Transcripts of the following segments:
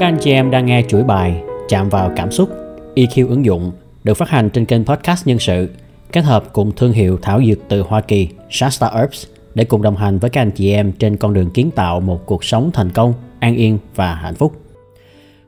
Các anh chị em đang nghe chuỗi bài Chạm vào cảm xúc EQ ứng dụng được phát hành trên kênh podcast nhân sự kết hợp cùng thương hiệu thảo dược từ Hoa Kỳ Shasta Herbs để cùng đồng hành với các anh chị em trên con đường kiến tạo một cuộc sống thành công, an yên và hạnh phúc.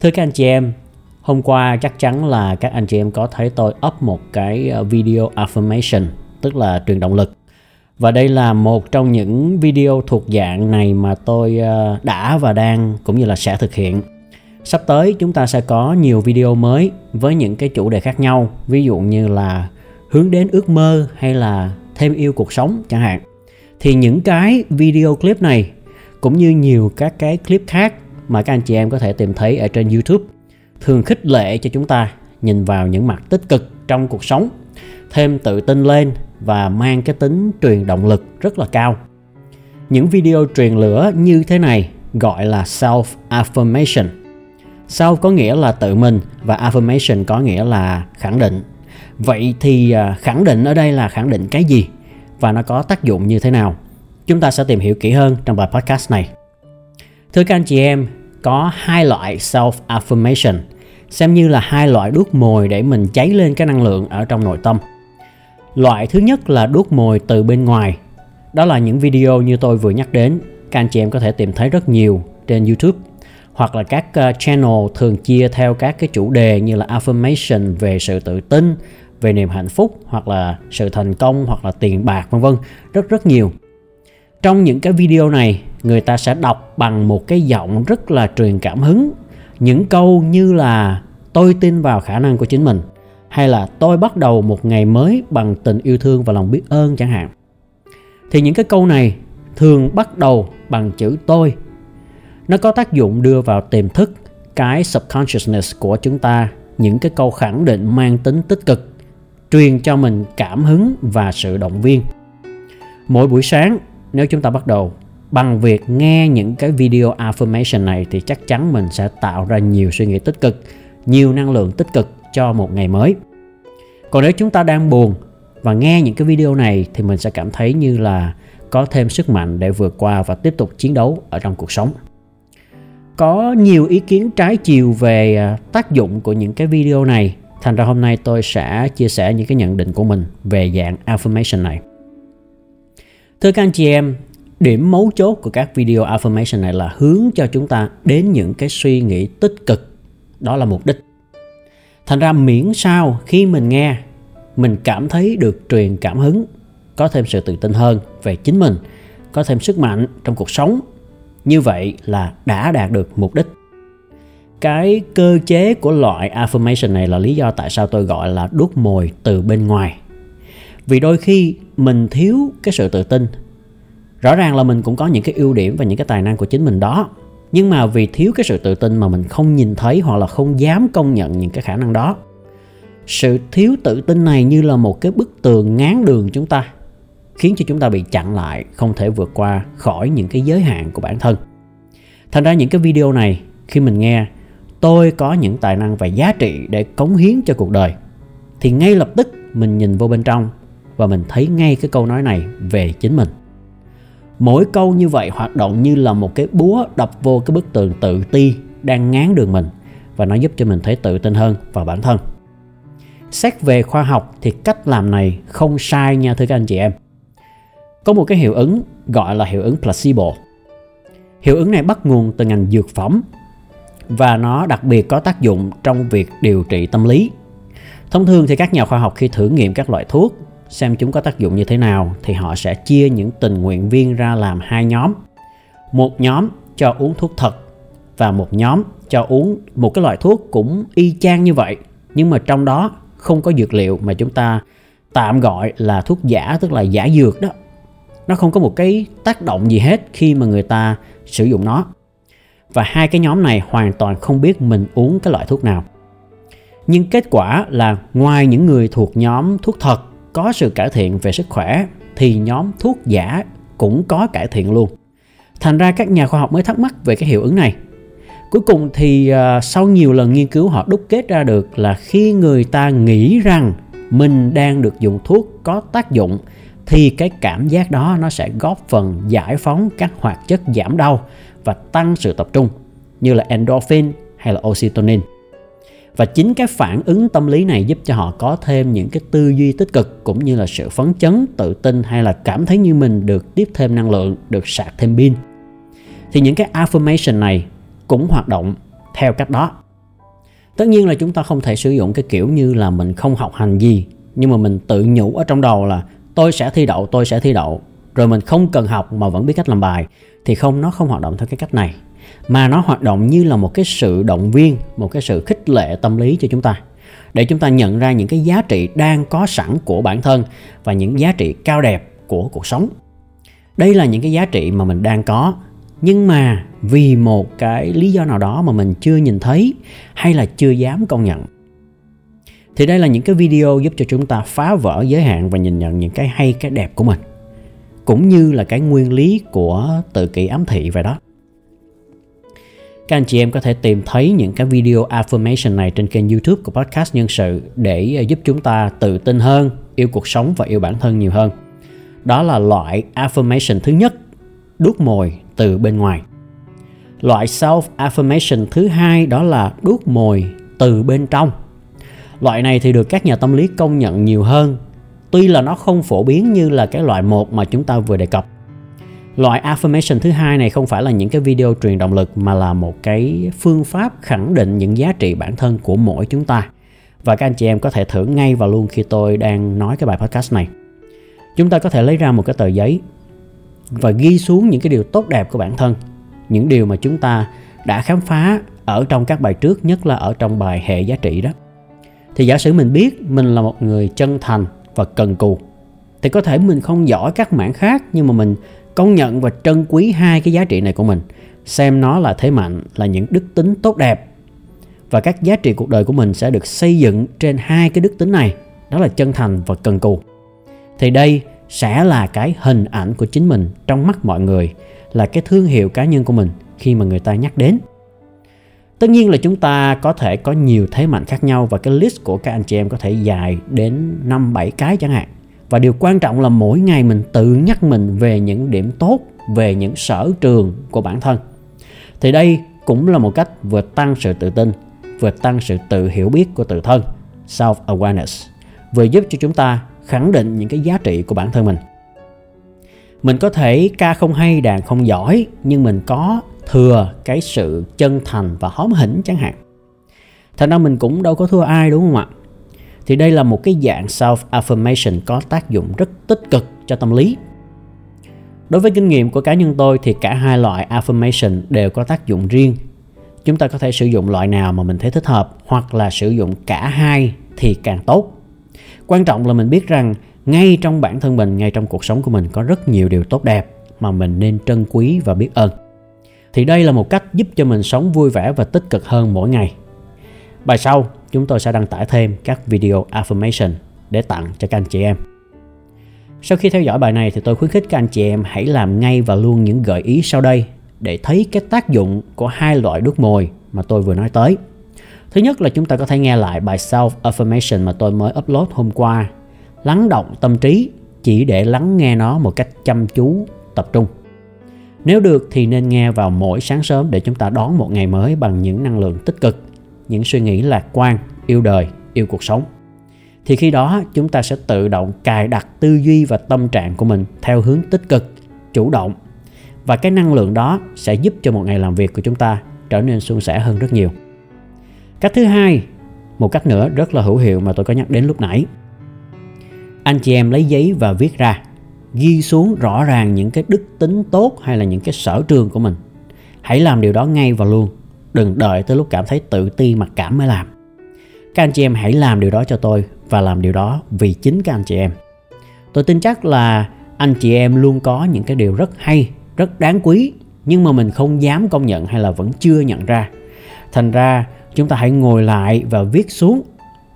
Thưa các anh chị em, hôm qua chắc chắn là các anh chị em có thấy tôi up một cái ờ, video affirmation, tức là truyền động lực. Và đây là một trong những video thuộc dạng này mà tôi ờ, đã và đang cũng như là sẽ thực hiện Sắp tới chúng ta sẽ có nhiều video mới với những cái chủ đề khác nhau, ví dụ như là hướng đến ước mơ hay là thêm yêu cuộc sống chẳng hạn. Thì những cái video clip này cũng như nhiều các cái clip khác mà các anh chị em có thể tìm thấy ở trên YouTube thường khích lệ cho chúng ta nhìn vào những mặt tích cực trong cuộc sống, thêm tự tin lên và mang cái tính truyền động lực rất là cao. Những video truyền lửa như thế này gọi là self affirmation Self có nghĩa là tự mình và affirmation có nghĩa là khẳng định. Vậy thì à, khẳng định ở đây là khẳng định cái gì và nó có tác dụng như thế nào? Chúng ta sẽ tìm hiểu kỹ hơn trong bài podcast này. Thưa các anh chị em, có hai loại self affirmation xem như là hai loại đuốc mồi để mình cháy lên cái năng lượng ở trong nội tâm. Loại thứ nhất là đuốc mồi từ bên ngoài. Đó là những video như tôi vừa nhắc đến, các anh chị em có thể tìm thấy rất nhiều trên YouTube hoặc là các uh, channel thường chia theo các cái chủ đề như là affirmation về sự tự tin về niềm hạnh phúc hoặc là sự thành công hoặc là tiền bạc vân vân. Rất rất nhiều. Trong những cái video này người ta sẽ đọc bằng một cái giọng rất là truyền cảm hứng. Những câu như là tôi tin vào khả năng của chính mình hay là tôi bắt đầu một ngày mới bằng tình yêu thương và lòng biết ơn chẳng hạn. Thì những cái câu này thường bắt đầu bằng chữ tôi nó có tác dụng đưa vào tiềm thức, cái subconsciousness của chúng ta, những cái câu khẳng định mang tính tích cực, truyền cho mình cảm hứng và sự động viên. Mỗi buổi sáng, nếu chúng ta bắt đầu bằng việc nghe những cái video affirmation này thì chắc chắn mình sẽ tạo ra nhiều suy nghĩ tích cực, nhiều năng lượng tích cực cho một ngày mới. Còn nếu chúng ta đang buồn và nghe những cái video này thì mình sẽ cảm thấy như là có thêm sức mạnh để vượt qua và tiếp tục chiến đấu ở trong cuộc sống có nhiều ý kiến trái chiều về à, tác dụng của những cái video này. Thành ra hôm nay tôi sẽ chia sẻ những cái nhận định của mình về dạng affirmation này. Thưa các anh chị em, điểm mấu chốt của các video affirmation này là hướng cho chúng ta đến những cái suy nghĩ tích cực. Đó là mục đích. Thành ra miễn sao khi mình nghe, mình cảm thấy được truyền cảm hứng, có thêm sự tự tin hơn về chính mình, có thêm sức mạnh trong cuộc sống như vậy là đã đạt được mục đích. Cái cơ chế của loại affirmation này là lý do tại sao tôi gọi là đốt mồi từ bên ngoài. Vì đôi khi mình thiếu cái sự tự tin. Rõ ràng là mình cũng có những cái ưu điểm và những cái tài năng của chính mình đó. Nhưng mà vì thiếu cái sự tự tin mà mình không nhìn thấy hoặc là không dám công nhận những cái khả năng đó. Sự thiếu tự tin này như là một cái bức tường ngán đường chúng ta khiến cho chúng ta bị chặn lại, không thể vượt qua khỏi những cái giới hạn của bản thân. Thành ra những cái video này, khi mình nghe, tôi có những tài năng và giá trị để cống hiến cho cuộc đời. Thì ngay lập tức mình nhìn vô bên trong và mình thấy ngay cái câu nói này về chính mình. Mỗi câu như vậy hoạt động như là một cái búa đập vô cái bức tường tự ti đang ngán đường mình và nó giúp cho mình thấy tự tin hơn vào bản thân. Xét về khoa học thì cách làm này không sai nha thưa các anh chị em có một cái hiệu ứng gọi là hiệu ứng placebo. Hiệu ứng này bắt nguồn từ ngành dược phẩm và nó đặc biệt có tác dụng trong việc điều trị tâm lý. Thông thường thì các nhà khoa học khi thử nghiệm các loại thuốc, xem chúng có tác dụng như thế nào thì họ sẽ chia những tình nguyện viên ra làm hai nhóm. Một nhóm cho uống thuốc thật và một nhóm cho uống một cái loại thuốc cũng y chang như vậy, nhưng mà trong đó không có dược liệu mà chúng ta tạm gọi là thuốc giả, tức là giả dược đó nó không có một cái tác động gì hết khi mà người ta sử dụng nó. Và hai cái nhóm này hoàn toàn không biết mình uống cái loại thuốc nào. Nhưng kết quả là ngoài những người thuộc nhóm thuốc thật có sự cải thiện về sức khỏe thì nhóm thuốc giả cũng có cải thiện luôn. Thành ra các nhà khoa học mới thắc mắc về cái hiệu ứng này. Cuối cùng thì uh, sau nhiều lần nghiên cứu họ đúc kết ra được là khi người ta nghĩ rằng mình đang được dùng thuốc có tác dụng thì cái cảm giác đó nó sẽ góp phần giải phóng các hoạt chất giảm đau và tăng sự tập trung như là endorphin, hay là oxytocin. Và chính cái phản ứng tâm lý này giúp cho họ có thêm những cái tư duy tích cực cũng như là sự phấn chấn tự tin hay là cảm thấy như mình được tiếp thêm năng lượng được sạc thêm pin. Thì những cái affirmation này cũng hoạt động theo cách đó. Tất nhiên là chúng ta không thể sử dụng cái kiểu như là mình không học hành gì nhưng mà mình tự nhủ ở trong đầu là tôi sẽ thi đậu, tôi sẽ thi đậu. Rồi mình không cần học mà vẫn biết cách làm bài. Thì không, nó không hoạt động theo cái cách này. Mà nó hoạt động như là một cái sự động viên, một cái sự khích lệ tâm lý cho chúng ta. Để chúng ta nhận ra những cái giá trị đang có sẵn của bản thân và những giá trị cao đẹp của cuộc sống. Đây là những cái giá trị mà mình đang có. Nhưng mà vì một cái lý do nào đó mà mình chưa nhìn thấy hay là chưa dám công nhận thì đây là những cái video giúp cho chúng ta phá vỡ giới hạn và nhìn nhận những cái hay, cái đẹp của mình, cũng như là cái nguyên lý của tự kỷ ám thị vậy đó. Các anh chị em có thể tìm thấy những cái video affirmation này trên kênh youtube của podcast nhân sự để giúp chúng ta tự tin hơn, yêu cuộc sống và yêu bản thân nhiều hơn. Đó là loại affirmation thứ nhất, đuốc mồi từ bên ngoài. Loại self affirmation thứ hai đó là đuốc mồi từ bên trong loại này thì được các nhà tâm lý công nhận nhiều hơn. Tuy là nó không phổ biến như là cái loại một mà chúng ta vừa đề cập. Loại affirmation thứ hai này không phải là những cái video truyền động lực mà là một cái phương pháp khẳng định những giá trị bản thân của mỗi chúng ta. Và các anh chị em có thể thử ngay và luôn khi tôi đang nói cái bài podcast này. Chúng ta có thể lấy ra một cái tờ giấy và ghi xuống những cái điều tốt đẹp của bản thân. Những điều mà chúng ta đã khám phá ở trong các bài trước, nhất là ở trong bài hệ giá trị đó thì giả sử mình biết mình là một người chân thành và cần cù, thì có thể mình không giỏi các mảng khác, nhưng mà mình công nhận và trân quý hai cái giá trị này của mình, xem nó là thế mạnh, là những đức tính tốt đẹp. Và các giá trị cuộc đời của mình sẽ được xây dựng trên hai cái đức tính này, đó là chân thành và cần cù. Thì đây sẽ là cái hình ảnh của chính mình trong mắt mọi người, là cái thương hiệu cá nhân của mình khi mà người ta nhắc đến tất nhiên là chúng ta có thể có nhiều thế mạnh khác nhau và cái list của các anh chị em có thể dài đến năm, bảy cái chẳng hạn. Và điều quan trọng là mỗi ngày mình tự nhắc mình về những điểm tốt, về những sở trường của bản thân. Thì đây cũng là một cách vừa tăng sự tự tin vừa tăng sự tự hiểu biết của tự thân self awareness vừa giúp cho chúng ta khẳng định những cái giá trị của bản thân mình. Mình có thể ca không hay, đàn không giỏi, nhưng mình có thừa cái sự chân thành và hóm hỉnh chẳng hạn. Thành ra mình cũng đâu có thua ai, đúng không ạ? Thì đây là một cái dạng self affirmation có tác dụng rất tích cực cho tâm lý. Đối với kinh nghiệm của cá nhân tôi thì cả hai loại affirmation đều có tác dụng riêng. Chúng ta có thể sử dụng loại nào mà mình thấy thích hợp, hoặc là sử dụng cả hai thì càng tốt. Quan trọng là mình biết rằng ngay trong bản thân mình, ngay trong cuộc sống của mình có rất nhiều điều tốt đẹp mà mình nên trân quý và biết ơn thì đây là một cách giúp cho mình sống vui vẻ và tích cực hơn mỗi ngày. Bài sau, chúng tôi sẽ đăng tải thêm các video affirmation để tặng cho các anh chị em. Sau khi theo dõi bài này thì tôi khuyến khích các anh chị em hãy làm ngay và luôn những gợi ý sau đây để thấy cái tác dụng của hai loại đuốc mồi mà tôi vừa nói tới. Thứ nhất là chúng ta có thể nghe lại bài self affirmation mà tôi mới upload hôm qua. Lắng động tâm trí, chỉ để lắng nghe nó một cách chăm chú, tập trung nếu được thì nên nghe vào mỗi sáng sớm để chúng ta đón một ngày mới bằng những năng lượng tích cực, những suy nghĩ lạc quan, yêu đời, yêu cuộc sống. Thì khi đó, chúng ta sẽ tự động cài đặt tư duy và tâm trạng của mình theo hướng tích cực, chủ động. Và cái năng lượng đó sẽ giúp cho một ngày làm việc của chúng ta trở nên suôn sẻ hơn rất nhiều. Cách thứ hai, một cách nữa rất là hữu hiệu mà tôi có nhắc đến lúc nãy. Anh chị em lấy giấy và viết ra ghi xuống rõ ràng những cái đức tính tốt hay là những cái sở trường của mình. Hãy làm điều đó ngay và luôn, đừng đợi tới lúc cảm thấy tự ti mặc cảm mới làm. Các anh chị em hãy làm điều đó cho tôi và làm điều đó vì chính các anh chị em. Tôi tin chắc là anh chị em luôn có những cái điều rất hay, rất đáng quý, nhưng mà mình không dám công nhận hay là vẫn chưa nhận ra. Thành ra, chúng ta hãy ngồi lại và viết xuống.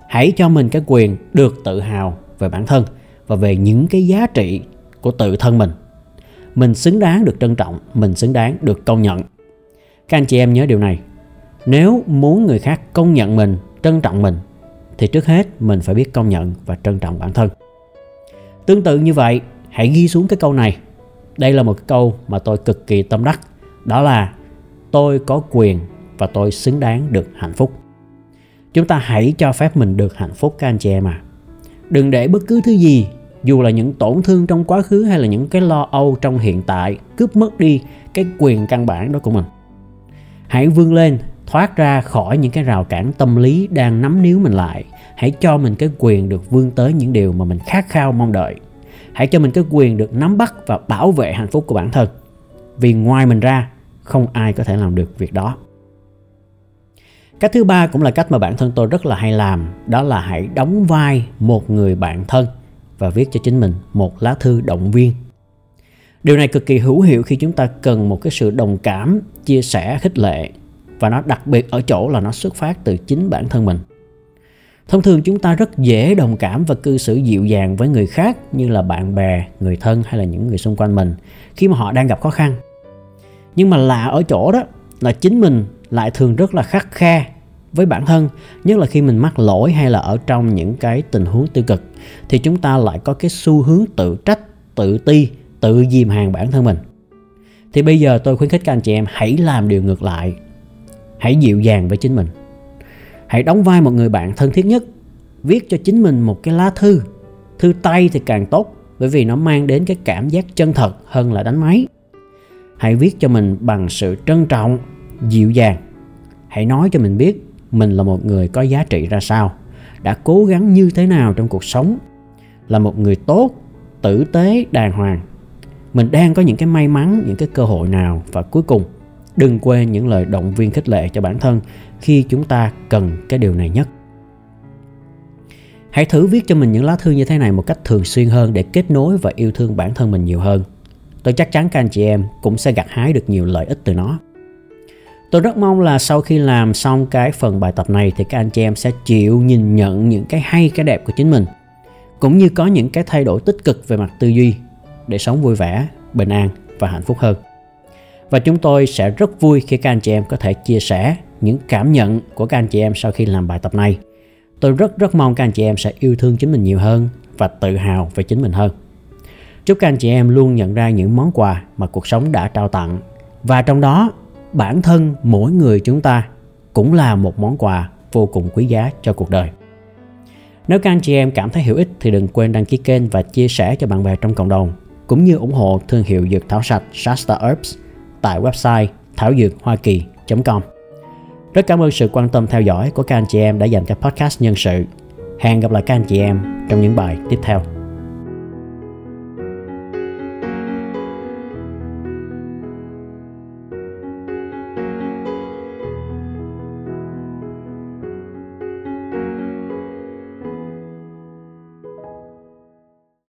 Hãy cho mình cái quyền được tự hào về bản thân và về những cái giá trị của tự thân mình. Mình xứng đáng được trân trọng mình xứng đáng được công nhận. Các anh chị em nhớ điều này. Nếu muốn người khác công nhận mình trân trọng mình thì trước hết mình phải biết công nhận và trân trọng bản thân. Tương tự như vậy hãy ghi xuống cái câu này. Đây là một câu mà tôi cực kỳ tâm đắc. Đó là tôi có quyền và tôi xứng đáng được hạnh phúc. Chúng ta hãy cho phép mình được hạnh phúc các anh chị em à. Đừng để bất cứ thứ gì, dù là những tổn thương trong quá khứ hay là những cái lo âu trong hiện tại cướp mất đi cái quyền căn bản đó của mình. Hãy vươn lên, thoát ra khỏi những cái rào cản tâm lý đang nắm níu mình lại. Hãy cho mình cái quyền được vươn tới những điều mà mình khát khao mong đợi. Hãy cho mình cái quyền được nắm bắt và bảo vệ hạnh phúc của bản thân. Vì ngoài mình ra, không ai có thể làm được việc đó. Cách thứ ba cũng là cách mà bản thân tôi rất là hay làm, đó là hãy đóng vai một người bạn thân và viết cho chính mình một lá thư động viên. Điều này cực kỳ hữu hiệu khi chúng ta cần một cái sự đồng cảm, chia sẻ, khích lệ và nó đặc biệt ở chỗ là nó xuất phát từ chính bản thân mình. Thông thường chúng ta rất dễ đồng cảm và cư xử dịu dàng với người khác như là bạn bè, người thân hay là những người xung quanh mình khi mà họ đang gặp khó khăn. Nhưng mà lạ ở chỗ đó là chính mình lại thường rất là khắc khe với bản thân, nhất là khi mình mắc lỗi hay là ở trong những cái tình huống tiêu cực, thì chúng ta lại có cái xu hướng tự trách, tự ti, tự dìm hàng bản thân mình. Thì bây giờ tôi khuyến khích các anh chị em hãy làm điều ngược lại, hãy dịu dàng với chính mình. Hãy đóng vai một người bạn thân thiết nhất, viết cho chính mình một cái lá thư. Thư tay thì càng tốt, bởi vì nó mang đến cái cảm giác chân thật hơn là đánh máy. Hãy viết cho mình bằng sự trân trọng, dịu dàng. Hãy nói cho mình biết mình là một người có giá trị ra sao, đã cố gắng như thế nào trong cuộc sống, là một người tốt, tử tế, đàng hoàng. Mình đang có những cái may mắn, những cái cơ hội nào và cuối cùng. Đừng quên những lời động viên khích lệ cho bản thân khi chúng ta cần cái điều này nhất. Hãy thử viết cho mình những lá thư như thế này một cách thường xuyên hơn để kết nối và yêu thương bản thân mình nhiều hơn. Tôi chắc chắn các anh chị em cũng sẽ gặt hái được nhiều lợi ích từ nó. Tôi rất mong là sau khi làm xong cái phần bài tập này thì các anh chị em sẽ chịu nhìn nhận những cái hay cái đẹp của chính mình cũng như có những cái thay đổi tích cực về mặt tư duy để sống vui vẻ, bình an và hạnh phúc hơn. Và chúng tôi sẽ rất vui khi các anh chị em có thể chia sẻ những cảm nhận của các anh chị em sau khi làm bài tập này. Tôi rất rất mong các anh chị em sẽ yêu thương chính mình nhiều hơn và tự hào về chính mình hơn. Chúc các anh chị em luôn nhận ra những món quà mà cuộc sống đã trao tặng và trong đó bản thân mỗi người chúng ta cũng là một món quà vô cùng quý giá cho cuộc đời. Nếu các anh chị em cảm thấy hữu ích thì đừng quên đăng ký kênh và chia sẻ cho bạn bè trong cộng đồng, cũng như ủng hộ thương hiệu dược thảo sạch Shasta Herbs tại website thảo dược hoa kỳ.com. Rất cảm ơn sự quan tâm theo dõi của các anh chị em đã dành cho podcast nhân sự. Hẹn gặp lại các anh chị em trong những bài tiếp theo.